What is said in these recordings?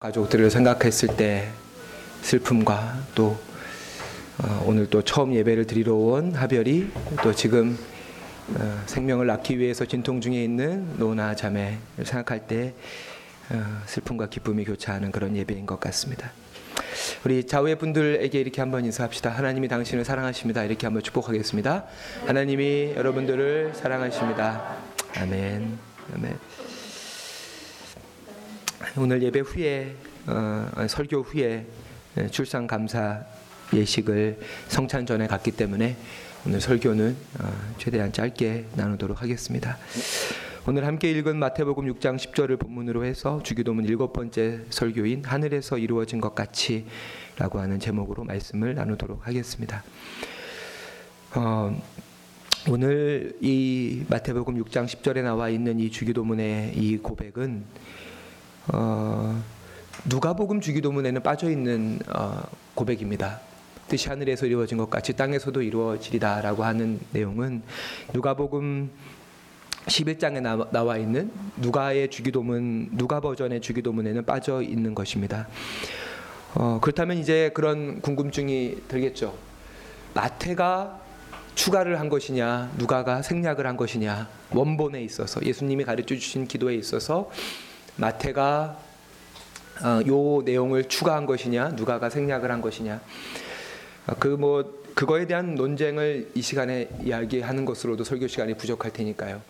가족들을 생각했을 때 슬픔과 또 어, 오늘 또 처음 예배를 드리러 온 하별이 또 지금 어, 생명을 낳기 위해서 진통 중에 있는 노나 자매를 생각할 때 어, 슬픔과 기쁨이 교차하는 그런 예배인 것 같습니다. 우리 좌우의 분들에게 이렇게 한번 인사합시다. 하나님이 당신을 사랑하십니다. 이렇게 한번 축복하겠습니다. 하나님이 여러분들을 사랑하십니다. 아멘. 아멘. 오늘 예배 후에 어, 설교 후에 출산 감사 예식을 성찬 전에 갔기 때문에 오늘 설교는 어, 최대한 짧게 나누도록 하겠습니다. 오늘 함께 읽은 마태복음 6장 10절을 본문으로 해서 주기도문 일곱 번째 설교인 하늘에서 이루어진 것 같이라고 하는 제목으로 말씀을 나누도록 하겠습니다. 어, 오늘 이 마태복음 6장 10절에 나와 있는 이 주기도문의 이 고백은 어, 누가복음 주기도문에는 빠져 있는 어, 고백입니다. 뜻이 하늘에서 이루어진 것 같이 땅에서도 이루어지리다라고 하는 내용은 누가복음 11장에 나, 나와 있는 누가의 주기도문 누가 버전의 주기도문에는 빠져 있는 것입니다. 어, 그렇다면 이제 그런 궁금증이 들겠죠. 마태가 추가를 한 것이냐, 누가가 생략을 한 것이냐, 원본에 있어서 예수님이 가르쳐 주신 기도에 있어서 마태가 어, 요 내용을 추가한 것이냐, 누가가 생략을 한 것이냐, 어, 그뭐 그거에 대한 논쟁을 이 시간에 이야기하는 것으로도 설교 시간이 부족할 테니까요.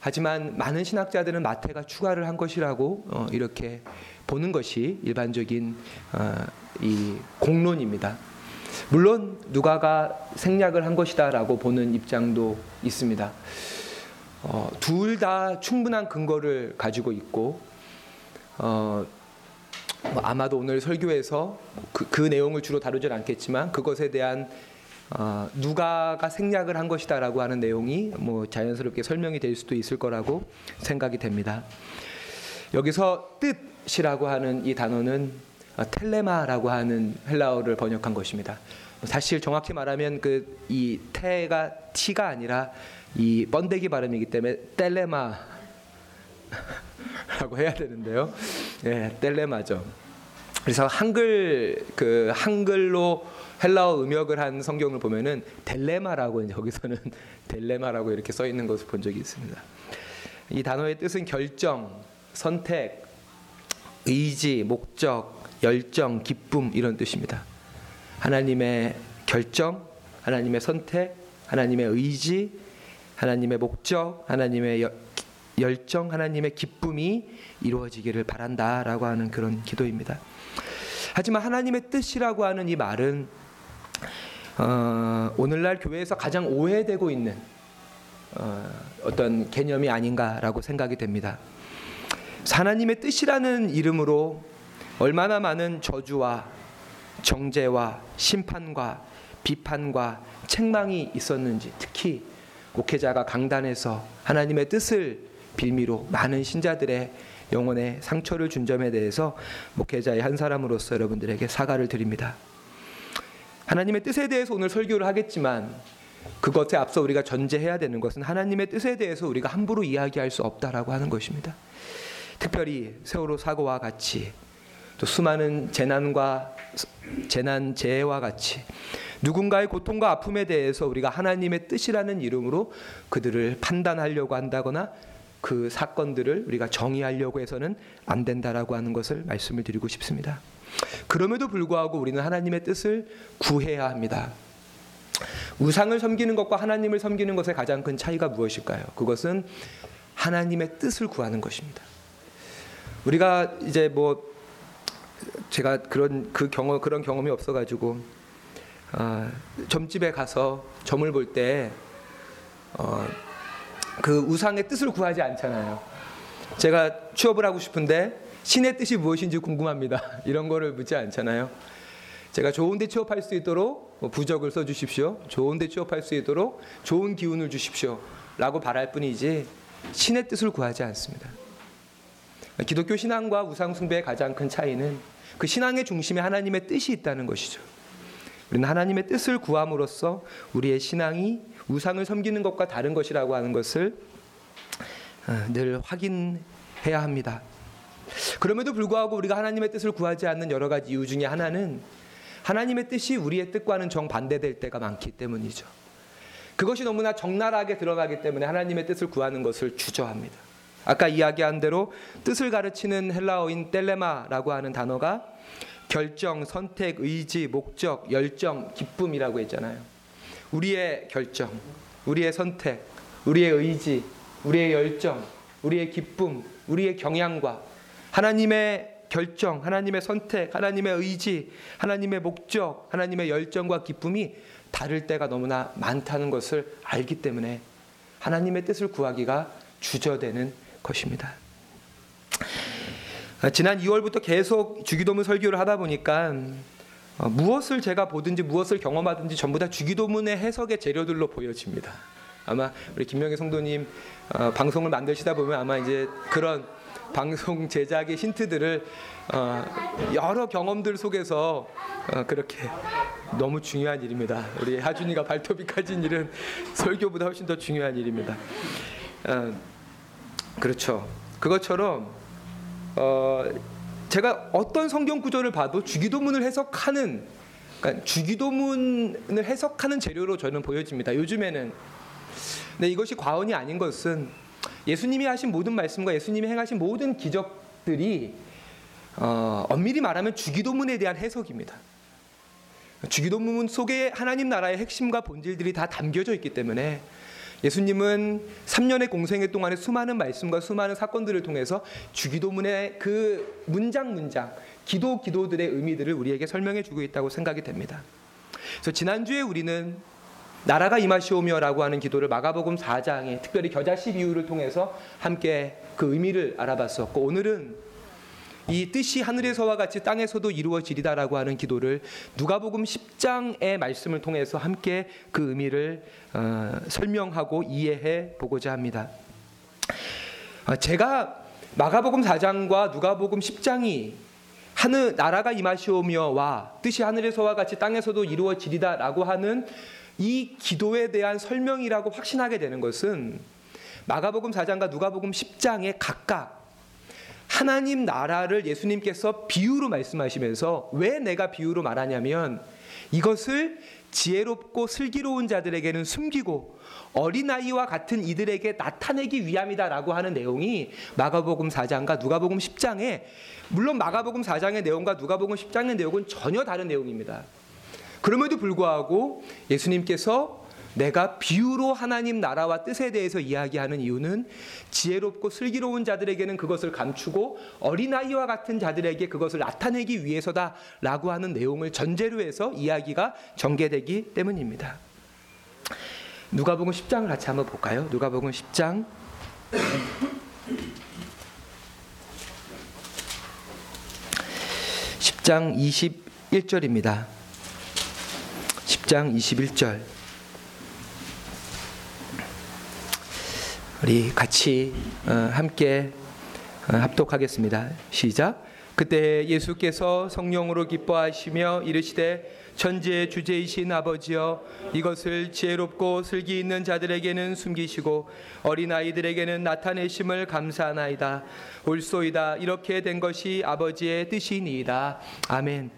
하지만 많은 신학자들은 마태가 추가를 한 것이라고 어, 이렇게 보는 것이 일반적인 어, 이 공론입니다. 물론 누가가 생략을 한 것이다라고 보는 입장도 있습니다. 어, 둘다 충분한 근거를 가지고 있고 어, 뭐 아마도 오늘 설교에서 그, 그 내용을 주로 다루진 않겠지만 그것에 대한 어, 누가가 생략을 한 것이다라고 하는 내용이 뭐 자연스럽게 설명이 될 수도 있을 거라고 생각이 됩니다. 여기서 뜻이라고 하는 이 단어는 어, 텔레마라고 하는 헬라어를 번역한 것입니다. 사실 정확히 말하면 그이 태가 티가 아니라 이 번데기 발음이기 때문에 텔레마 라고 해야 되는데요. 예, 텔레마죠. 그래서 한글 그 한글로 헬라어 음역을 한 성경을 보면은 델레마라고 이제 거기서는 델레마라고 이렇게 써 있는 것을 본 적이 있습니다. 이 단어의 뜻은 결정, 선택, 의지, 목적, 열정, 기쁨 이런 뜻입니다. 하나님의 결정, 하나님의 선택, 하나님의 의지, 하나님의 목적, 하나님의 여, 열정, 하나님의 기쁨이 이루어지기를 바란다라고 하는 그런 기도입니다. 하지만 하나님의 뜻이라고 하는 이 말은 어, 오늘날 교회에서 가장 오해되고 있는 어, 어떤 개념이 아닌가라고 생각이 됩니다. 하나님의 뜻이라는 이름으로 얼마나 많은 저주와 정죄와 심판과 비판과 책망이 있었는지 특히 목회자가 강단에서 하나님의 뜻을 빌미로 많은 신자들의 영혼에 상처를 준 점에 대해서 목회자의 한 사람으로서 여러분들에게 사과를 드립니다. 하나님의 뜻에 대해서 오늘 설교를 하겠지만 그것에 앞서 우리가 전제해야 되는 것은 하나님의 뜻에 대해서 우리가 함부로 이야기할 수 없다라고 하는 것입니다. 특별히 세월호 사고와 같이 또 수많은 재난과 재난 재해와 같이 누군가의 고통과 아픔에 대해서 우리가 하나님의 뜻이라는 이름으로 그들을 판단하려고 한다거나 그 사건들을 우리가 정의하려고 해서는 안 된다라고 하는 것을 말씀을 드리고 싶습니다. 그럼에도 불구하고 우리는 하나님의 뜻을 구해야 합니다. 우상을 섬기는 것과 하나님을 섬기는 것의 가장 큰 차이가 무엇일까요? 그것은 하나님의 뜻을 구하는 것입니다. 우리가 이제 뭐 제가 그런 그 경험 그런 경험이 없어가지고 아, 점집에 가서 점을 볼때 어, 그 우상의 뜻을 구하지 않잖아요. 제가 취업을 하고 싶은데 신의 뜻이 무엇인지 궁금합니다. 이런 거를 묻지 않잖아요. 제가 좋은 데 취업할 수 있도록 뭐 부적을 써 주십시오. 좋은 데 취업할 수 있도록 좋은 기운을 주십시오. 라고 바랄 뿐이지 신의 뜻을 구하지 않습니다. 기독교 신앙과 우상 숭배의 가장 큰 차이는 그 신앙의 중심에 하나님의 뜻이 있다는 것이죠. 우리는 하나님의 뜻을 구함으로써 우리의 신앙이 우상을 섬기는 것과 다른 것이라고 하는 것을 어, 늘 확인해야 합니다. 그럼에도 불구하고 우리가 하나님의 뜻을 구하지 않는 여러 가지 이유 중에 하나는 하나님의 뜻이 우리의 뜻과는 정반대될 때가 많기 때문이죠. 그것이 너무나 적나라하게 들어가기 때문에 하나님의 뜻을 구하는 것을 주저합니다. 아까 이야기한 대로 뜻을 가르치는 헬라어인 텔레마라고 하는 단어가 결정, 선택, 의지, 목적, 열정, 기쁨이라고 했잖아요. 우리의 결정, 우리의 선택, 우리의 의지, 우리의 열정, 우리의 기쁨, 우리의 경향과 하나님의 결정, 하나님의 선택, 하나님의 의지, 하나님의 목적, 하나님의 열정과 기쁨이 다를 때가 너무나 많다는 것을 알기 때문에 하나님의 뜻을 구하기가 주저되는 것입니다. 아, 지난 2월부터 계속 주기도문 설교를 하다 보니까 어, 무엇을 제가 보든지 무엇을 경험하든지 전부 다 주기도문의 해석의 재료들로 보여집니다. 아마 우리 김명희 성도님 어, 방송을 만드시다 보면 아마 이제 그런 방송 제작의 힌트들을 어, 여러 경험들 속에서 어, 그렇게 너무 중요한 일입니다. 우리 하준이가 발톱이 까진 일은 설교보다 훨씬 더 중요한 일입니다. 어, 그렇죠. 그것처럼 어, 제가 어떤 성경 구절을 봐도 주기도문을 해석하는 그러니까 주기도문을 해석하는 재료로 저는 보여집니다. 요즘에는 근데 이것이 과언이 아닌 것은 예수님이 하신 모든 말씀과 예수님이 행하신 모든 기적들이 어, 엄밀히 말하면 주기도문에 대한 해석입니다. 주기도문 속에 하나님 나라의 핵심과 본질들이 다 담겨져 있기 때문에 예수님은 3년의 공생애 동안에 수많은 말씀과 수많은 사건들을 통해서 주기도문의 그 문장 문장, 기도 기도들의 의미들을 우리에게 설명해 주고 있다고 생각이 됩니다. 그래서 지난주에 우리는 나라가 임하시오며라고 하는 기도를 마가복음 4장에 특별히 겨자씨 비유를 통해서 함께 그 의미를 알아봤었고 오늘은 이 뜻이 하늘에서와 같이 땅에서도 이루어지리다라고 하는 기도를 누가복음 10장의 말씀을 통해서 함께 그 의미를 어, 설명하고 이해해 보고자 합니다. 어, 제가 마가복음 4장과 누가복음 10장이 하늘 나라가 임하시오며와 뜻이 하늘에서와 같이 땅에서도 이루어지리다라고 하는 이 기도에 대한 설명이라고 확신하게 되는 것은 마가복음 4장과 누가복음 10장에 각각 하나님 나라를 예수님께서 비유로 말씀하시면서 왜 내가 비유로 말하냐면 이것을 지혜롭고 슬기로운 자들에게는 숨기고 어린아이와 같은 이들에게 나타내기 위함이다라고 하는 내용이 마가복음 4장과 누가복음 10장에 물론 마가복음 4장의 내용과 누가복음 10장의 내용은 전혀 다른 내용입니다. 그럼에도 불구하고 예수님께서 내가 비유로 하나님 나라와 뜻에 대해서 이야기하는 이유는 지혜롭고 슬기로운 자들에게는 그것을 감추고 어린아이와 같은 자들에게 그것을 나타내기 위해서다라고 하는 내용을 전제로 해서 이야기가 전개되기 때문입니다. 누가복음 10장을 같이 한번 볼까요? 누가복음 10장 10장 21절입니다. 10장 21절. 우리 같이 어, 함께 어, 합독하겠습니다. 시작. 그때 예수께서 성령으로 기뻐하시며 이르시되 천지의 주제이신 아버지여 이것을 지혜롭고 슬기 있는 자들에게는 숨기시고 어린 아이들에게는 나타내심을 감사하나이다. 옳소이다. 이렇게 된 것이 아버지의 뜻이니이다. 아멘.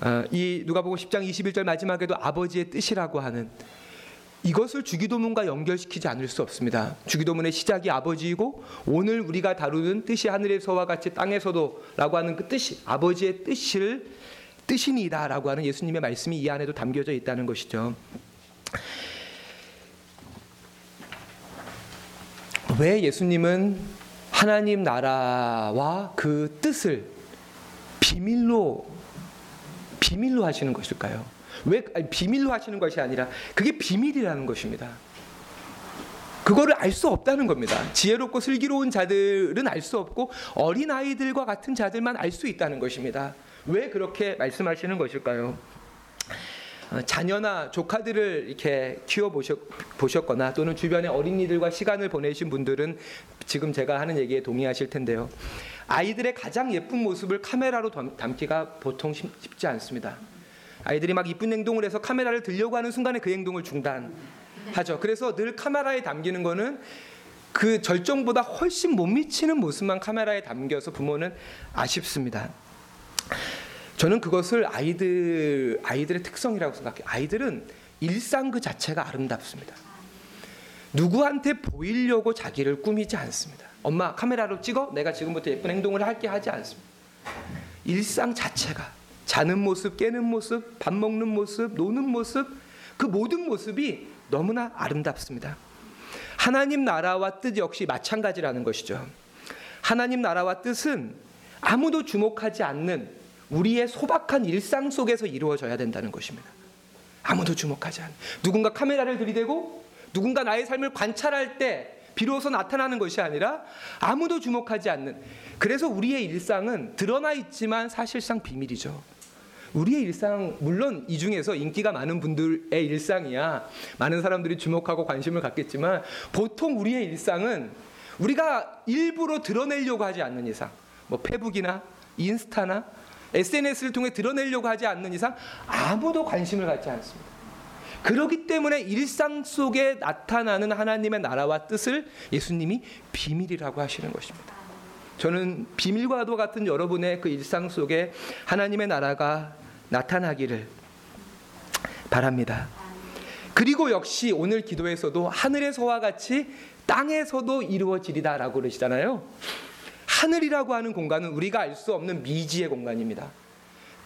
어, 이 누가복음 10장 21절 마지막에도 아버지의 뜻이라고 하는 이것을 주기도문과 연결시키지 않을 수 없습니다. 주기도문의 시작이 아버지이고 오늘 우리가 다루는 뜻이 하늘에서와 같이 땅에서도라고 하는 그 뜻이 아버지의 뜻을 뜻이니다라고 하는 예수님의 말씀이 이 안에도 담겨져 있다는 것이죠. 왜 예수님은 하나님 나라와 그 뜻을 비밀로 비밀로 하시는 것일까요? 왜 아니, 비밀로 하시는 것이 아니라 그게 비밀이라는 것입니다. 그거를 알 수 없다는 겁니다. 지혜롭고 슬기로운 자들은 알 수 없고 어린 아이들과 같은 자들만 알 수 있다는 것입니다. 왜 그렇게 말씀하시는 것일까요? 어, 자녀나 조카들을 이렇게 키워 보셨거나 또는 주변의 어린이들과 시간을 보내신 분들은 지금 제가 하는 얘기에 동의하실 텐데요. 아이들의 가장 예쁜 모습을 카메라로 담기가 보통 쉽지 않습니다. 아이들이 막 이쁜 행동을 해서 카메라를 들려고 하는 순간에 그 행동을 중단하죠. 그래서 늘 카메라에 담기는 거는 그 절정보다 훨씬 못 미치는 모습만 카메라에 담겨서 부모는 아쉽습니다. 저는 그것을 아이들 아이들의 특성이라고 생각해요. 아이들은 일상 그 자체가 아름답습니다. 누구한테 보이려고 자기를 꾸미지 않습니다. 엄마 카메라로 찍어 내가 지금부터 예쁜 행동을 할게 하지 않습니다. 일상 자체가 자는 모습, 깨는 모습, 밥 먹는 모습, 노는 모습 그 모든 모습이 너무나 아름답습니다. 하나님 나라와 뜻 역시 마찬가지라는 것이죠. 하나님 나라와 뜻은 아무도 주목하지 않는 우리의 소박한 일상 속에서 이루어져야 된다는 것입니다. 아무도 주목하지 않는 누군가 카메라를 들이대고 누군가 나의 삶을 관찰할 때 비로소 나타나는 것이 아니라 아무도 주목하지 않는 그래서 우리의 일상은 드러나 있지만 사실상 비밀이죠. 우리의 일상 물론 이 중에서 인기가 많은 분들의 일상이야 많은 사람들이 주목하고 관심을 갖겠지만 보통 우리의 일상은 우리가 일부러 드러내려고 하지 않는 이상 뭐 페북이나 인스타나 SNS를 통해 드러내려고 하지 않는 이상 아무도 관심을 갖지 않습니다. 그렇기 때문에 일상 속에 나타나는 하나님의 나라와 뜻을 예수님이 비밀이라고 하시는 것입니다. 저는 비밀과도 같은 여러분의 그 일상 속에 하나님의 나라가 나타나기를 바랍니다. 그리고 역시 오늘 기도에서도 하늘에서와 같이 땅에서도 이루어지리다라고 그러시잖아요. 하늘이라고 하는 공간은 우리가 알 수 없는 미지의 공간입니다.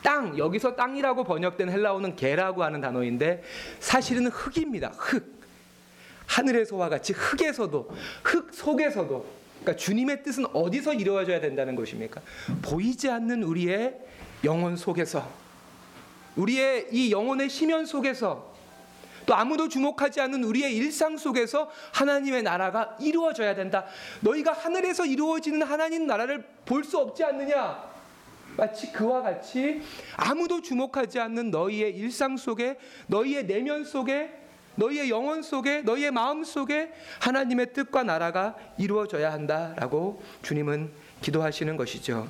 땅 여기서 땅이라고 번역된 헬라어는 개라고 하는 단어인데 사실은 흙입니다. 흙. 하늘에서와 같이 흙에서도 흙 속에서도 그러니까 주님의 뜻은 어디서 이루어져야 된다는 것입니까? 보이지 않는 우리의 영혼 속에서 우리의 이 영혼의 심연 속에서 또 아무도 주목하지 않는 우리의 일상 속에서 하나님의 나라가 이루어져야 된다. 너희가 하늘에서 이루어지는 하나님 나라를 볼 수 없지 않느냐? 마치 그와 같이 아무도 주목하지 않는 너희의 일상 속에 너희의 내면 속에 너희의 영혼 속에 너희의 마음 속에 하나님의 뜻과 나라가 이루어져야 한다라고 주님은 기도하시는 것이죠.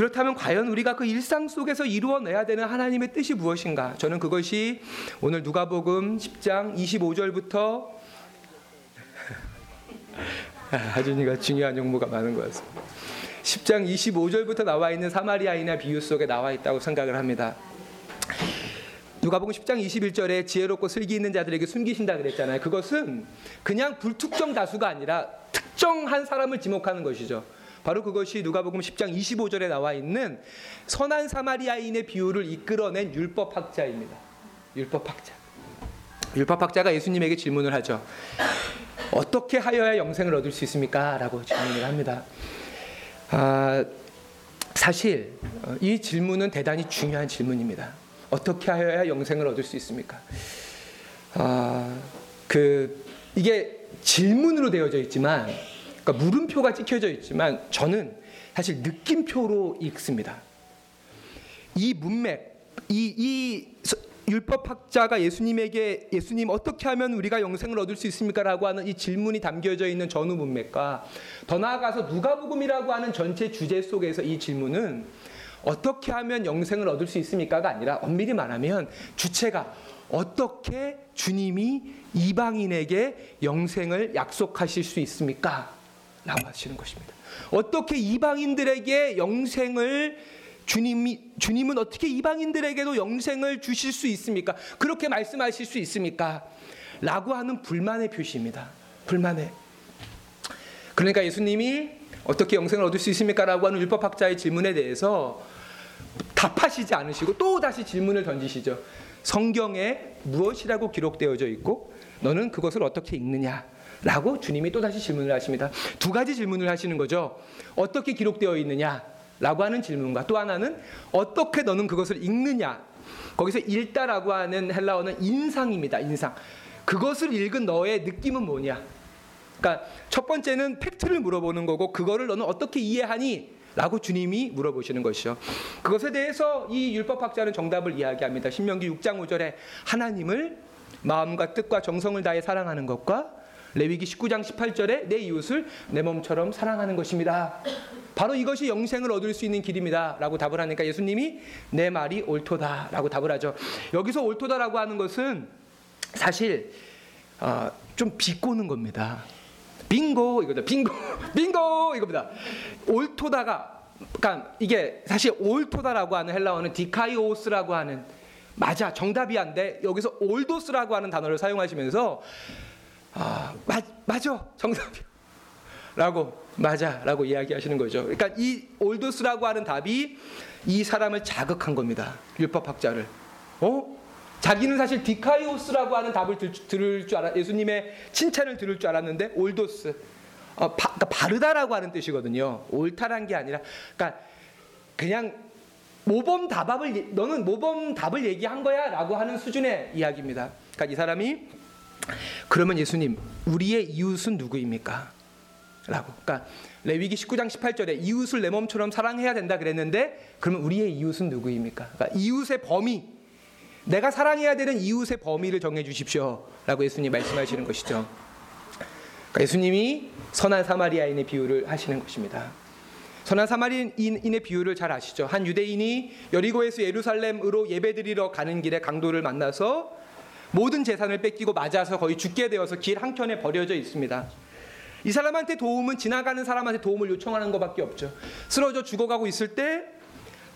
그렇다면 과연 우리가 그 일상 속에서 이루어내야 되는 하나님의 뜻이 무엇인가? 저는 그것이 오늘 누가복음 10장 25절부터 하준이가 중요한 용무가 많은 것 같습니다. 10장 25절부터 나와 있는 사마리아인의 비유 속에 나와 있다고 생각을 합니다. 누가복음 10장 21절에 지혜롭고 슬기 있는 자들에게 숨기신다 그랬잖아요. 그것은 그냥 불특정 다수가 아니라 특정한 사람을 지목하는 것이죠. 바로 그것이 누가복음 10장 25절에 나와 있는 선한 사마리아인의 비유를 이끌어낸 율법 학자입니다. 율법 학자. 율법 학자가 예수님에게 질문을 하죠. 어떻게 하여야 영생을 얻을 수 있습니까? 라고 질문을 합니다. 아, 사실 어, 이 질문은 대단히 중요한 질문입니다. 어떻게 하여야 영생을 얻을 수 있습니까? 아, 그 이게 질문으로 되어져 있지만, 그러니까 물음표가 찍혀져 있지만 저는 사실 느낌표로 읽습니다. 이 문맥, 이, 이 율법학자가 예수님에게 예수님 어떻게 하면 우리가 영생을 얻을 수 있습니까라고 하는 이 질문이 담겨져 있는 전후 문맥과 더 나아가서 누가복음이라고 하는 전체 주제 속에서 이 질문은 어떻게 하면 영생을 얻을 수 있습니까가 아니라 엄밀히 말하면 주체가 어떻게 주님이 이방인에게 영생을 약속하실 수 있습니까? 하시는 것입니다. 어떻게 이방인들에게 영생을 주님이 주님은 어떻게 이방인들에게도 영생을 주실 수 있습니까? 그렇게 말씀하실 수 있습니까? 라고 하는 불만의 표시입니다. 불만의. 그러니까 예수님이 어떻게 영생을 얻을 수 있습니까? 라고 하는 율법 학자의 질문에 대해서 답하시지 않으시고 또 다시 질문을 던지시죠. 성경에 무엇이라고 기록되어져 있고 너는 그것을 어떻게 읽느냐? 라고 주님이 또 다시 질문을 하십니다. 두 가지 질문을 하시는 거죠. 어떻게 기록되어 있느냐? 라고 하는 질문과 또 하나는 어떻게 너는 그것을 읽느냐? 거기서 읽다라고 하는 헬라어는 인상입니다. 인상. 그것을 읽은 너의 느낌은 뭐냐? 그러니까 첫 번째는 팩트를 물어보는 거고 그거를 너는 어떻게 이해하니? 라고 주님이 물어보시는 것이죠. 그것에 대해서 이 율법학자는 정답을 이야기합니다. 신명기 6장 5절에 하나님을 마음과 뜻과 정성을 다해 사랑하는 것과 레위기 19장 18절에 내 이웃을 내 몸처럼 사랑하는 것입니다. 바로 이것이 영생을 얻을 수 있는 길입니다 라고 답을 하니까 예수님이 내 말이 옳도다 라고 답을 하죠. 여기서 옳도다라고 하는 것은 사실 어, 좀 비꼬는 겁니다. 빙고 이거죠. 빙고 빙고 이겁니다. 옳토다가 그러니까 이게 사실 옳토다라고 하는 헬라어는 δίκαιος라고 하는 맞아 정답인데 여기서 ὀρθῶς라고 하는 단어를 사용하시면서 아 맞, 맞아 정답이야. 라고 맞아 라고 이야기하시는 거죠. 그러니까 이 ὀρθῶς라고 하는 답이 이 사람을 자극한 겁니다. 율법학자를. 어? 자기는 사실 δίκαιος라고 하는 답을 들, 들을 줄 알아 예수님의 칭찬을 들을 줄 알았는데 ὀρθῶς. 어, 바, 그러니까 바르다라고 하는 뜻이거든요. 옳다란 게 아니라. 그러니까 그냥 모범 답을 너는 모범 답을 얘기한 거야라고 하는 수준의 이야기입니다. 그러니까 이 사람이 그러면 예수님 우리의 이웃은 누구입니까? 라고. 그러니까 레위기 19장 18절에 이웃을 내 몸처럼 사랑해야 된다 그랬는데 그러면 우리의 이웃은 누구입니까? 그러니까 이웃의 범위 내가 사랑해야 되는 이웃의 범위를 정해 주십시오라고 예수님 말씀하시는 것이죠. 그러니까 예수님이 선한 사마리아인의 비유를 하시는 것입니다. 선한 사마리인의 비유를 잘 아시죠? 한 유대인이 여리고에서 예루살렘으로 예배드리러 가는 길에 강도를 만나서 모든 재산을 뺏기고 맞아서 거의 죽게 되어서 길 한켠에 버려져 있습니다. 이 사람한테 도움은 지나가는 사람한테 도움을 요청하는 것밖에 없죠. 쓰러져 죽어가고 있을 때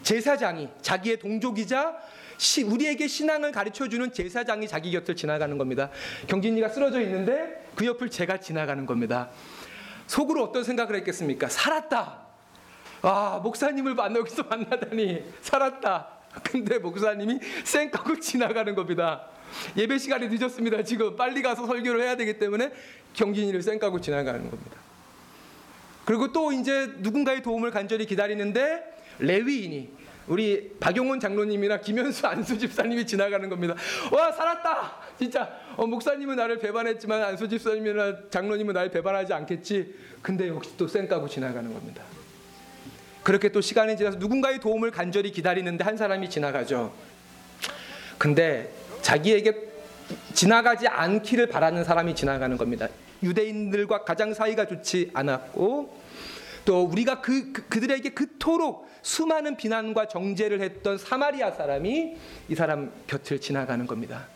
제사장이 자기의 동족이자 시, 우리에게 신앙을 가르쳐 주는 제사장이 자기 곁을 지나가는 겁니다. 경진이가 쓰러져 있는데 그 옆을 제가 지나가는 겁니다. 속으로 어떤 생각을 했겠습니까? 살았다. 아, 목사님을 만나 여기서 만나다니 살았다. 근데 목사님이 쌩 까고 지나가는 겁니다. 예배 시간이 늦었습니다. 지금 빨리 가서 설교를 해야 되기 때문에 경진이를 쌩까고 지나가는 겁니다. 그리고 또 이제 누군가의 도움을 간절히 기다리는데 레위인이 우리 박용훈 장로님이나 김현수 안수 집사님이 지나가는 겁니다. 와 살았다. 진짜 어, 목사님은 나를 배반했지만 안수 집사님이나 장로님은 나를 배반하지 않겠지. 근데 역시 또 쌩까고 지나가는 겁니다. 그렇게 또 시간이 지나서 누군가의 도움을 간절히 기다리는데 한 사람이 지나가죠. 근데 자기에게 지나가지 않기를 바라는 사람이 지나가는 겁니다. 유대인들과 가장 사이가 좋지 않았고 또 우리가 그, 그 들에게 그토록 수많은 비난과 정죄를 했던 사마리아 사람이 이 사람 곁을 지나가는 겁니다.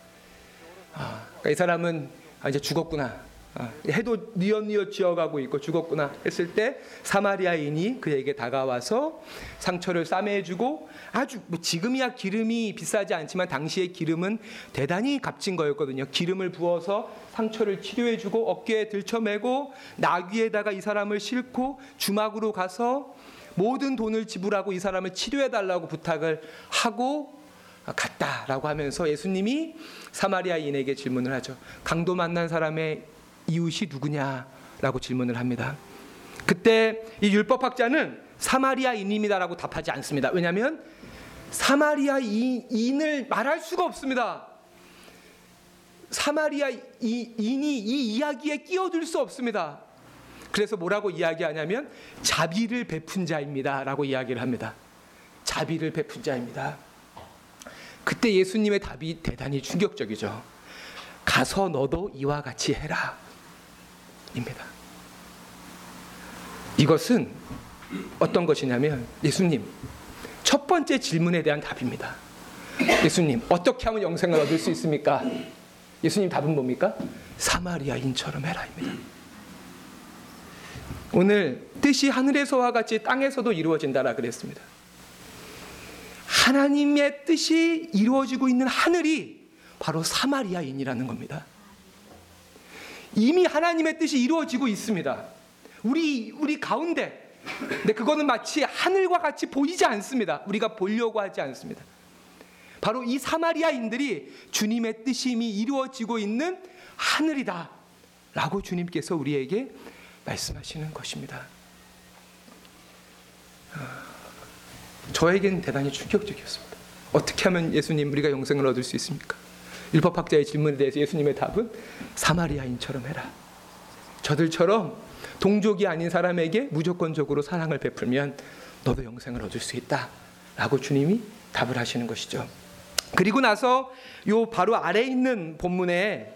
아, 그러니까 이 사람은 아, 이제 죽었구나. 아, 해도 뉘엿뉘엿 지어가고 있고 죽었구나 했을 때 사마리아인이 그에게 다가와서 상처를 싸매주고 아주 뭐 지금이야 기름이 비싸지 않지만 당시의 기름은 대단히 값진 거였거든요. 기름을 부어서 상처를 치료해주고 어깨에 들쳐매고 나귀에다가 이 사람을 싣고 주막으로 가서 모든 돈을 지불하고 이 사람을 치료해달라고 부탁을 하고 갔다라고 하면서 예수님이 사마리아인에게 질문을 하죠. 강도 만난 사람의 이웃이 누구냐라고 질문을 합니다. 그때 이 율법학자는 사마리아인입니다라고 답하지 않습니다. 왜냐하면 사마리아인을 말할 수가 없습니다. 사마리아인이 이 이야기에 끼어들 수 없습니다. 그래서 뭐라고 이야기하냐면 자비를 베푼 자입니다라고 이야기를 합니다. 자비를 베푼 자입니다. 그때 예수님의 답이 대단히 충격적이죠. 가서 너도 이와 같이 해라. 입니다. 이것은 어떤 것이냐면 예수님 첫 번째 질문에 대한 답입니다. 예수님 어떻게 하면 영생을 얻을 수 있습니까? 예수님 답은 뭡니까? 사마리아인처럼 해라입니다. 오늘 뜻이 하늘에서와 같이 땅에서도 이루어진다라 그랬습니다. 하나님의 뜻이 이루어지고 있는 하늘이 바로 사마리아인이라는 겁니다. 이미 하나님의 뜻이 이루어지고 있습니다. 우리 우리 가운데. 근데 그거는 마치 하늘과 같이 보이지 않습니다. 우리가 보려고 하지 않습니다. 바로 이 사마리아인들이 주님의 뜻이 이미 이루어지고 있는 하늘이다. 라고 주님께서 우리에게 말씀하시는 것입니다. 아, 저에겐 대단히 충격적이었습니다. 어떻게 하면 예수님 우리가 영생을 얻을 수 있습니까? 율법학자의 질문에 대해서 예수님의 답은 사마리아인처럼 해라. 저들처럼 동족이 아닌 사람에게 무조건적으로 사랑을 베풀면 너도 영생을 얻을 수 있다. 라고 주님이 답을 하시는 것이죠. 그리고 나서 요 바로 아래 있는 본문에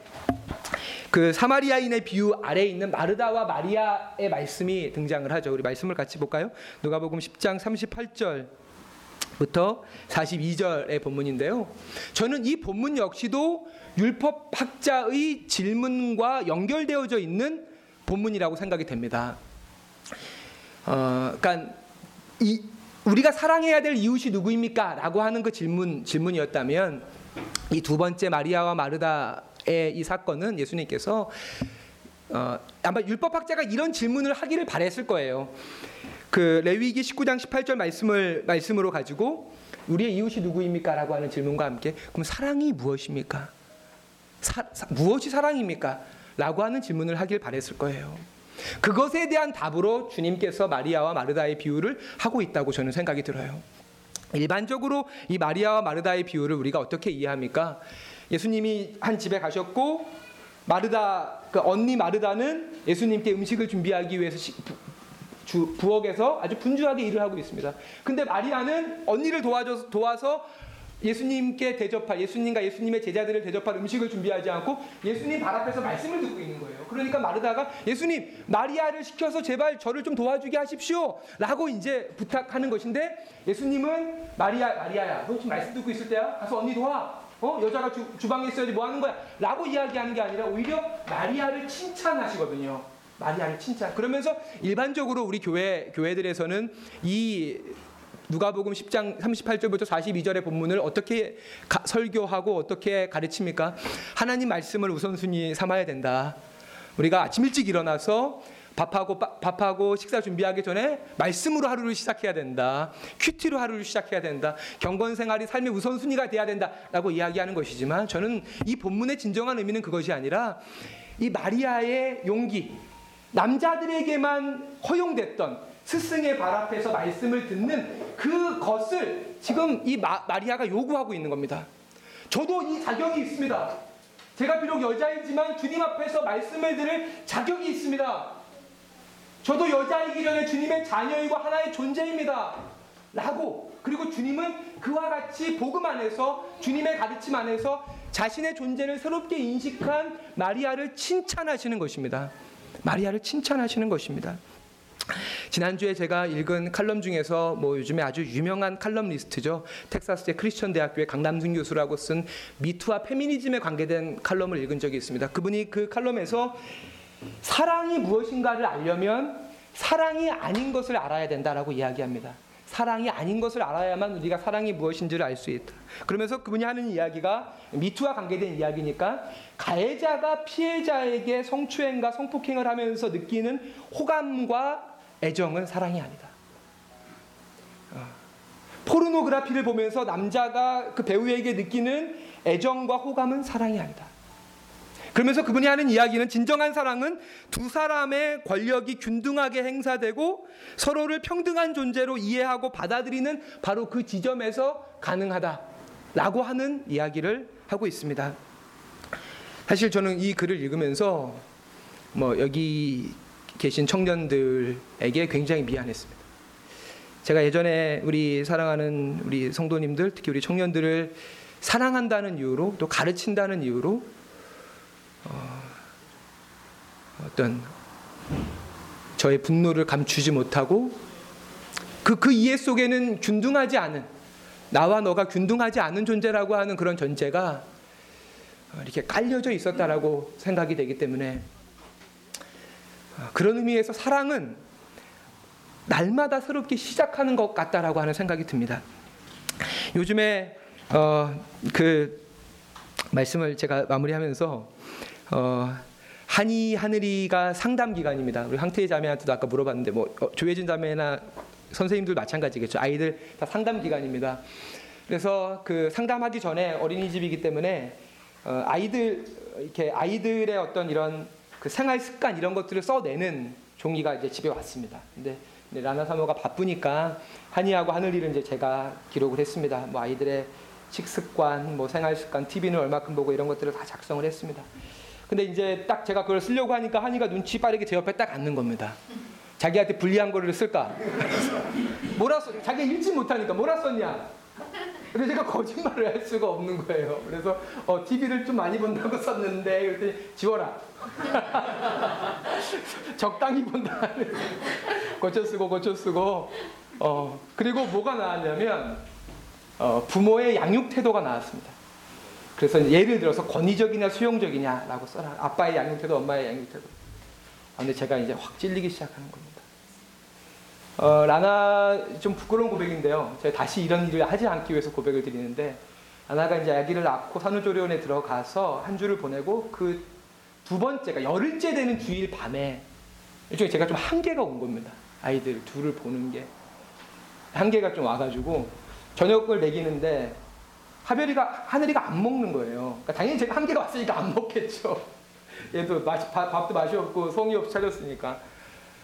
그 사마리아인의 비유 아래에 있는 마르다와 마리아의 말씀이 등장을 하죠. 우리 말씀을 같이 볼까요? 누가복음 10장 38절 부터 42절의 본문인데요. 저는 이 본문 역시도 율법 학자의 질문과 연결되어져 있는 본문이라고 생각이 됩니다. 어, 그러니까 이 우리가 사랑해야 될 이웃이 누구입니까?라고 하는 그 질문 질문이었다면 이 두 번째 마리아와 마르다의 이 사건은 예수님께서 어, 아마 율법학자가 이런 질문을 하기를 바랬을 거예요. 그 레위기 19장 18절 말씀을 말씀으로 가지고 우리의 이웃이 누구입니까라고 하는 질문과 함께 그럼 사랑이 무엇입니까? 사, 사, 무엇이 사랑입니까? 라고 하는 질문을 하길 바랬을 거예요. 그것에 대한 답으로 주님께서 마리아와 마르다의 비유를 하고 있다고 저는 생각이 들어요. 일반적으로 이 마리아와 마르다의 비유를 우리가 어떻게 이해합니까? 예수님이 한 집에 가셨고 마르다 그 언니 마르다는 예수님께 음식을 준비하기 위해서 주, 부엌에서 아주 분주하게 일을 하고 있습니다. 근데 마리아는 언니를 도와줘서 도와서 예수님께 대접할 예수님과 예수님의 제자들을 대접할 음식을 준비하지 않고 예수님 발 앞에서 말씀을 듣고 있는 거예요. 그러니까 마르다가 예수님 마리아를 시켜서 제발 저를 좀 도와주게 하십시오라고 이제 부탁하는 것인데 예수님은 마리아 마리아야 너 지금 말씀 듣고 있을 때야 가서 언니 도와 어 여자가 주, 주방에 있어야지 뭐 하는 거야 라고 이야기하는 게 아니라 오히려 마리아를 칭찬하시거든요. 마리아를 칭찬. 그러면서 일반적으로 우리 교회 교회들에서는 이 누가복음 10장 38절부터 42절의 본문을 어떻게 가, 설교하고 어떻게 가르칩니까? 하나님 말씀을 우선순위 삼아야 된다. 우리가 아침 일찍 일어나서 밥하고 밥하고 식사 준비하기 전에 말씀으로 하루를 시작해야 된다. 큐티로 하루를 시작해야 된다. 경건 생활이 삶의 우선순위가 돼야 된다라고 이야기하는 것이지만 저는 이 본문의 진정한 의미는 그것이 아니라 이 마리아의 용기 남자들에게만 허용됐던 스승의 발 앞에서 말씀을 듣는 그것을 지금 이 마, 마리아가 요구하고 있는 겁니다. 저도 이 자격이 있습니다. 제가 비록 여자이지만 주님 앞에서 말씀을 들을 자격이 있습니다. 저도 여자이기 전에 주님의 자녀이고 하나의 존재입니다. 라고 그리고 주님은 그와 같이 복음 안에서 주님의 가르침 안에서 자신의 존재를 새롭게 인식한 마리아를 칭찬하시는 것입니다. 마리아를 칭찬하시는 것입니다. 지난주에 제가 읽은 칼럼 중에서 뭐 요즘에 아주 유명한 칼럼니스트죠. 텍사스의 크리스천 대학교의 강남순 교수라고 쓴 미투와 페미니즘에 관계된 칼럼을 읽은 적이 있습니다. 그분이 그 칼럼에서 사랑이 무엇인가를 알려면 사랑이 아닌 것을 알아야 된다라고 이야기합니다. 사랑이 아닌 것을 알아야만 우리가 사랑이 무엇인지를 알 수 있다. 그러면서 그분이 하는 이야기가 미투와 관계된 이야기니까 가해자가 피해자에게 성추행과 성폭행을 하면서 느끼는 호감과 애정은 사랑이 아니다. 어. 포르노그라피를 보면서 남자가 그 배우에게 느끼는 애정과 호감은 사랑이 아니다. 그러면서 그분이 하는 이야기는 진정한 사랑은 두 사람의 권력이 균등하게 행사되고 서로를 평등한 존재로 이해하고 받아들이는 바로 그 지점에서 가능하다라고 하는 이야기를 하고 있습니다. 사실 저는 이 글을 읽으면서 뭐 여기 계신 청년들에게 굉장히 미안했습니다. 제가 예전에 우리 사랑하는 우리 성도님들, 특히 우리 청년들을 사랑한다는 이유로 또 가르친다는 이유로 어, 어떤 저의 분노를 감추지 못하고 그, 그 이해 속에는 균등하지 않은 나와 너가 균등하지 않은 존재라고 하는 그런 전제가 이렇게 깔려져 있었다라고 생각이 되기 때문에 그런 의미에서 사랑은 날마다 새롭게 시작하는 것 같다라고 하는 생각이 듭니다. 요즘에 어, 그 말씀을 제가 마무리하면서 어, 한이 하늘이가 상담 기간입니다. 우리 황태희 자매한테도 아까 물어봤는데 뭐 어, 조혜진 자매나 선생님들 마찬가지겠죠. 아이들 다 상담 기간입니다. 그래서 그 상담하기 전에 어린이집이기 때문에 어, 아이들 이렇게 아이들의 어떤 이런 그 생활 습관 이런 것들을 써내는 종이가 이제 집에 왔습니다. 근데 라나 사모가 바쁘니까 한이하고 하늘이를 이제 제가 기록을 했습니다. 뭐 아이들의 식습관, 뭐 생활 습관, TV는 얼마큼 보고 이런 것들을 다 작성을 했습니다. 근데 이제 딱 제가 그걸 쓰려고 하니까 한이가 눈치 빠르게 제 옆에 딱 앉는 겁니다. 자기한테 불리한 거를 쓸까? 뭐라 써? 자기 읽지 못하니까 뭐라 썼냐? 근데 제가 거짓말을 할 수가 없는 거예요. 그래서 어, TV를 좀 많이 본다고 썼는데 그랬더니 지워라. 적당히 본다. 고쳐 쓰고 고쳐 쓰고 어 그리고 뭐가 나왔냐면 어, 부모의 양육 태도가 나왔습니다. 그래서 예를 들어서 권위적이냐 수용적이냐라고 써라. 아빠의 양육 태도, 엄마의 양육 태도. 아, 근데 제가 이제 확 찔리기 시작하는 겁니다. 어, 라나 좀 부끄러운 고백인데요. 제가 다시 이런 일을 하지 않기 위해서 고백을 드리는데 라나가 이제 아기를 낳고 산후조리원에 들어가서 한 주를 보내고 그 두 번째가 열흘째 되는 주일 밤에 일종의 제가 좀 한계가 온 겁니다. 아이들 둘을 보는 게 한계가 좀 와가지고 저녁을 먹이는데 하별이가 하늘이가 안 먹는 거예요. 그러니까 당연히 제가 한계가 왔으니까 안 먹겠죠. 얘도 맛이, 밥, 밥도 맛이 없고 성의 없이 차렸으니까.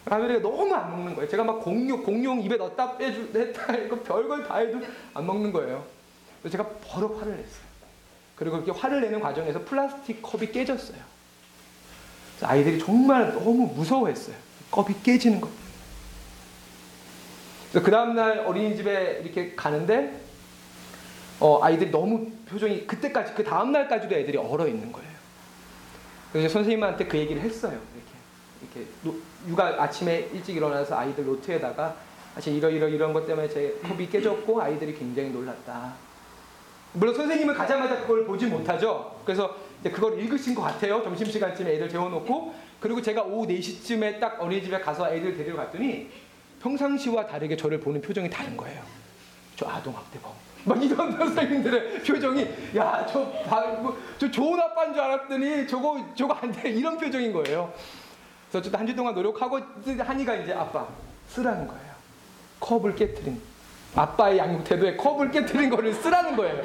하별이가 너무 안 먹는 거예요. 제가 막 공룡, 공룡 입에 넣었다 빼주, 냈다 이거 별걸 다 해도 안 먹는 거예요. 그래서 제가 버럭 화를 냈어요. 그리고 이렇게 화를 내는 과정에서 플라스틱 컵이 깨졌어요. 아이들이 정말 너무 무서워했어요. 컵이 깨지는 거. 그래서 그 다음날 어린이집에 이렇게 가는데 어, 아이들이 너무 표정이 그때까지 그 다음 날까지도 애들이 얼어 있는 거예요. 그래서 선생님한테 그 얘기를 했어요. 이렇게 이렇게 노, 육아 아침에 일찍 일어나서 아이들 노트에다가 사실 이러 이러 이런 것 때문에 제 컵이 깨졌고 아이들이 굉장히 놀랐다. 물론 선생님은 가자마자 그걸 보지 못하죠. 그래서 그걸 읽으신 것 같아요. 점심시간쯤에 애들 재워놓고 그리고 제가 오후 4시쯤에 딱 어린이집에 가서 애들 데리러 갔더니 평상시와 다르게 저를 보는 표정이 다른 거예요. 저 아동학대범. 막 이런 선생님들의 표정이 야저 뭐, 저 좋은 아빠인 줄 알았더니 저거 저거 안 돼 이런 표정인 거예요. 그래서 저도 한 주 동안 노력하고 하니까 이제 아빠 쓰라는 거예요. 컵을 깨뜨린 아빠의 양육 태도에 컵을 깨뜨린 거를 쓰라는 거예요.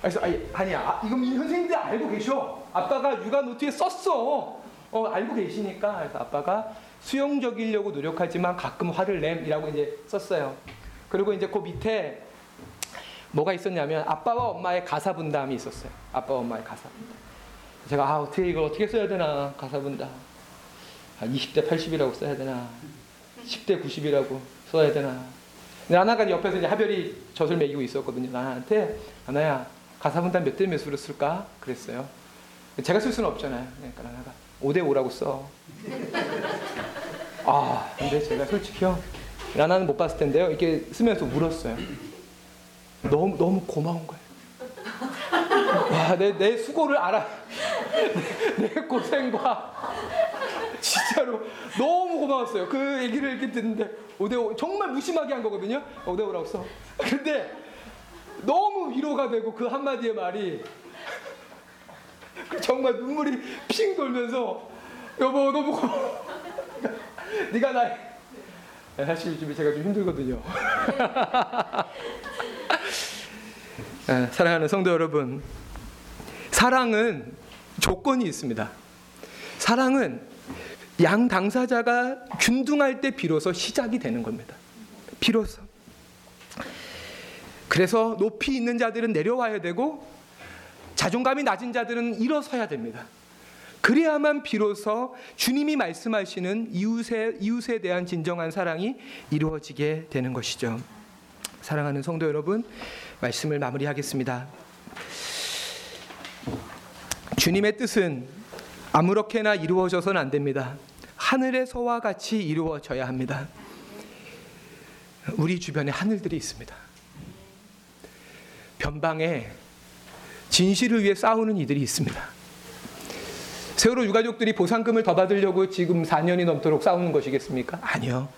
그래서 아니, 아니야 아, 이건 선생님들 알고 계셔. 아빠가 육아 노트에 썼어. 어 알고 계시니까 그래서 아빠가 수용적이려고 노력하지만 가끔 화를 냄이라고 이제 썼어요. 그리고 이제 그 밑에 뭐가 있었냐면 아빠와 엄마의 가사 분담이 있었어요. 아빠와 엄마의 가사 분담. 제가 아 어떻게 이거 어떻게 써야 되나 가사 분담. 아, 20대 80이라고 써야 되나? 10대 90이라고 써야 되나? 하나가 옆에서 이제 하별이 젖을 먹이고 있었거든요. 나한테 하나야 가사 분담 몇 대 몇으로 쓸까? 그랬어요. 제가 쓸 수는 없잖아요. 그러니까 하나가 5대 5라고 써. 아, 근데 제가 솔직히요. 라나는 못 봤을 텐데요. 이렇게 쓰면서 울었어요. 너무 너무 고마운 거예요. 와, 내, 내 수고를 알아. 내, 내 고생과 진짜로 너무 고마웠어요. 그 얘기를 이렇게 듣는데 5대5 정말 무심하게 한 거거든요. 5대5라고 써. 근데 너무 위로가 되고 그 한마디의 말이 정말 눈물이 핑 돌면서 여보 너무 고마워. 네가 나 사실 요즘에 제가 좀 힘들거든요. 아, 사랑하는 성도 여러분, 사랑은 조건이 있습니다. 사랑은 양 당사자가 균등할 때 비로소 시작이 되는 겁니다. 비로소. 그래서 높이 있는 자들은 내려와야 되고 자존감이 낮은 자들은 일어서야 됩니다. 그래야만 비로소 주님이 말씀하시는 이웃에, 이웃에 대한 진정한 사랑이 이루어지게 되는 것이죠. 사랑하는 성도 여러분, 말씀을 마무리하겠습니다. 주님의 뜻은 아무렇게나 이루어져서는 안 됩니다. 하늘에서와 같이 이루어져야 합니다. 우리 주변에 하늘들이 있습니다. 변방에 진실을 위해 싸우는 이들이 있습니다. 세월호 유가족들이 보상금을 더 받으려고 지금 4년이 넘도록 싸우는 것이겠습니까? 아니요.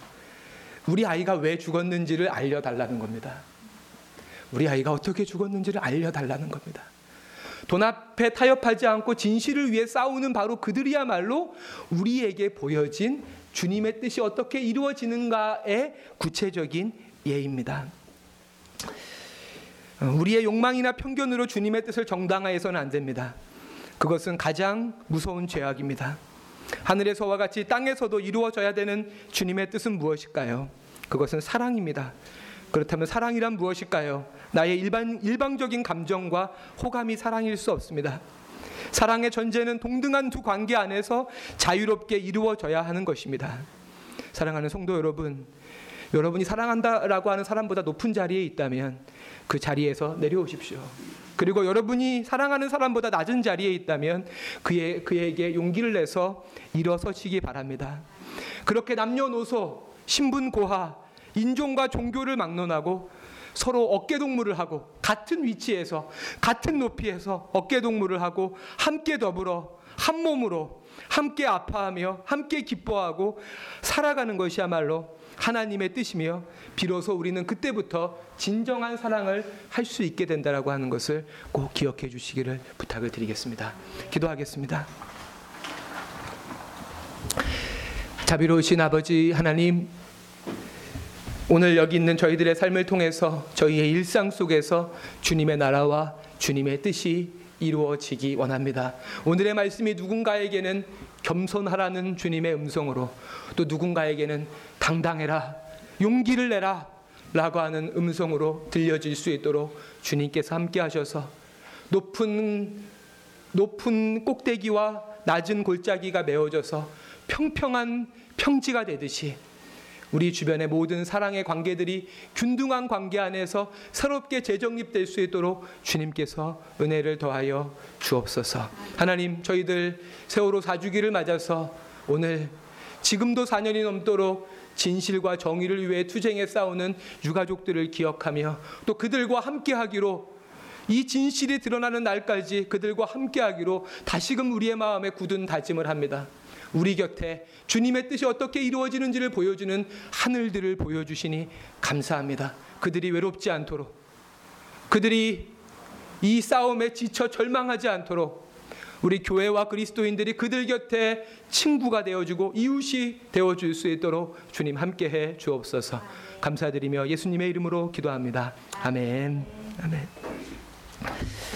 우리 아이가 왜 죽었는지를 알려달라는 겁니다. 우리 아이가 어떻게 죽었는지를 알려달라는 겁니다. 돈 앞에 타협하지 않고 진실을 위해 싸우는 바로 그들이야말로 우리에게 보여진 주님의 뜻이 어떻게 이루어지는가의 구체적인 예입니다. 우리의 욕망이나 편견으로 주님의 뜻을 정당화해서는 안 됩니다. 그것은 가장 무서운 죄악입니다. 하늘에서와 같이 땅에서도 이루어져야 되는 주님의 뜻은 무엇일까요? 그것은 사랑입니다. 그렇다면 사랑이란 무엇일까요? 나의 일반 일방적인 감정과 호감이 사랑일 수 없습니다. 사랑의 전제는 동등한 두 관계 안에서 자유롭게 이루어져야 하는 것입니다. 사랑하는 성도 여러분, 여러분이 사랑한다라고 하는 사람보다 높은 자리에 있다면 그 자리에서 내려오십시오. 그리고 여러분이 사랑하는 사람보다 낮은 자리에 있다면 그의, 그에게 용기를 내서 일어서시기 바랍니다. 그렇게 남녀노소, 신분 고하, 인종과 종교를 막론하고 서로 어깨 동무를 하고 같은 위치에서 같은 높이에서 어깨 동무를 하고 함께 더불어 한 몸으로 함께 아파하며 함께 기뻐하고 살아가는 것이야말로 하나님의 뜻이며 비로소 우리는 그때부터 진정한 사랑을 할 수 있게 된다라고 하는 것을 꼭 기억해 주시기를 부탁을 드리겠습니다. 기도하겠습니다. 자비로우신 아버지 하나님 오늘 여기 있는 저희들의 삶을 통해서 저희의 일상 속에서 주님의 나라와 주님의 뜻이 이루어지기 원합니다. 오늘의 말씀이 누군가에게는 겸손하라는 주님의 음성으로 또 누군가에게는 당당해라, 용기를 내라 라고 하는 음성으로 들려질 수 있도록 주님께서 함께 하셔서 높은 높은 꼭대기와 낮은 골짜기가 메워져서 평평한 평지가 되듯이 우리 주변의 모든 사랑의 관계들이 균등한 관계 안에서 새롭게 재정립될 수 있도록 주님께서 은혜를 더하여 주옵소서. 하나님, 저희들 세월호 사주기를 맞아서 오늘 지금도 4년이 넘도록 진실과 정의를 위해 투쟁에 싸우는 유가족들을 기억하며 또 그들과 함께하기로 이 진실이 드러나는 날까지 그들과 함께하기로 다시금 우리의 마음에 굳은 다짐을 합니다. 우리 곁에 주님의 뜻이 어떻게 이루어지는지를 보여주는 하늘들을 보여주시니 감사합니다. 그들이 외롭지 않도록 그들이 이 싸움에 지쳐 절망하지 않도록 우리 교회와 그리스도인들이 그들 곁에 친구가 되어주고 이웃이 되어줄 수 있도록 주님 함께해 주옵소서. 감사드리며 예수님의 이름으로 기도합니다. 아멘. 아멘.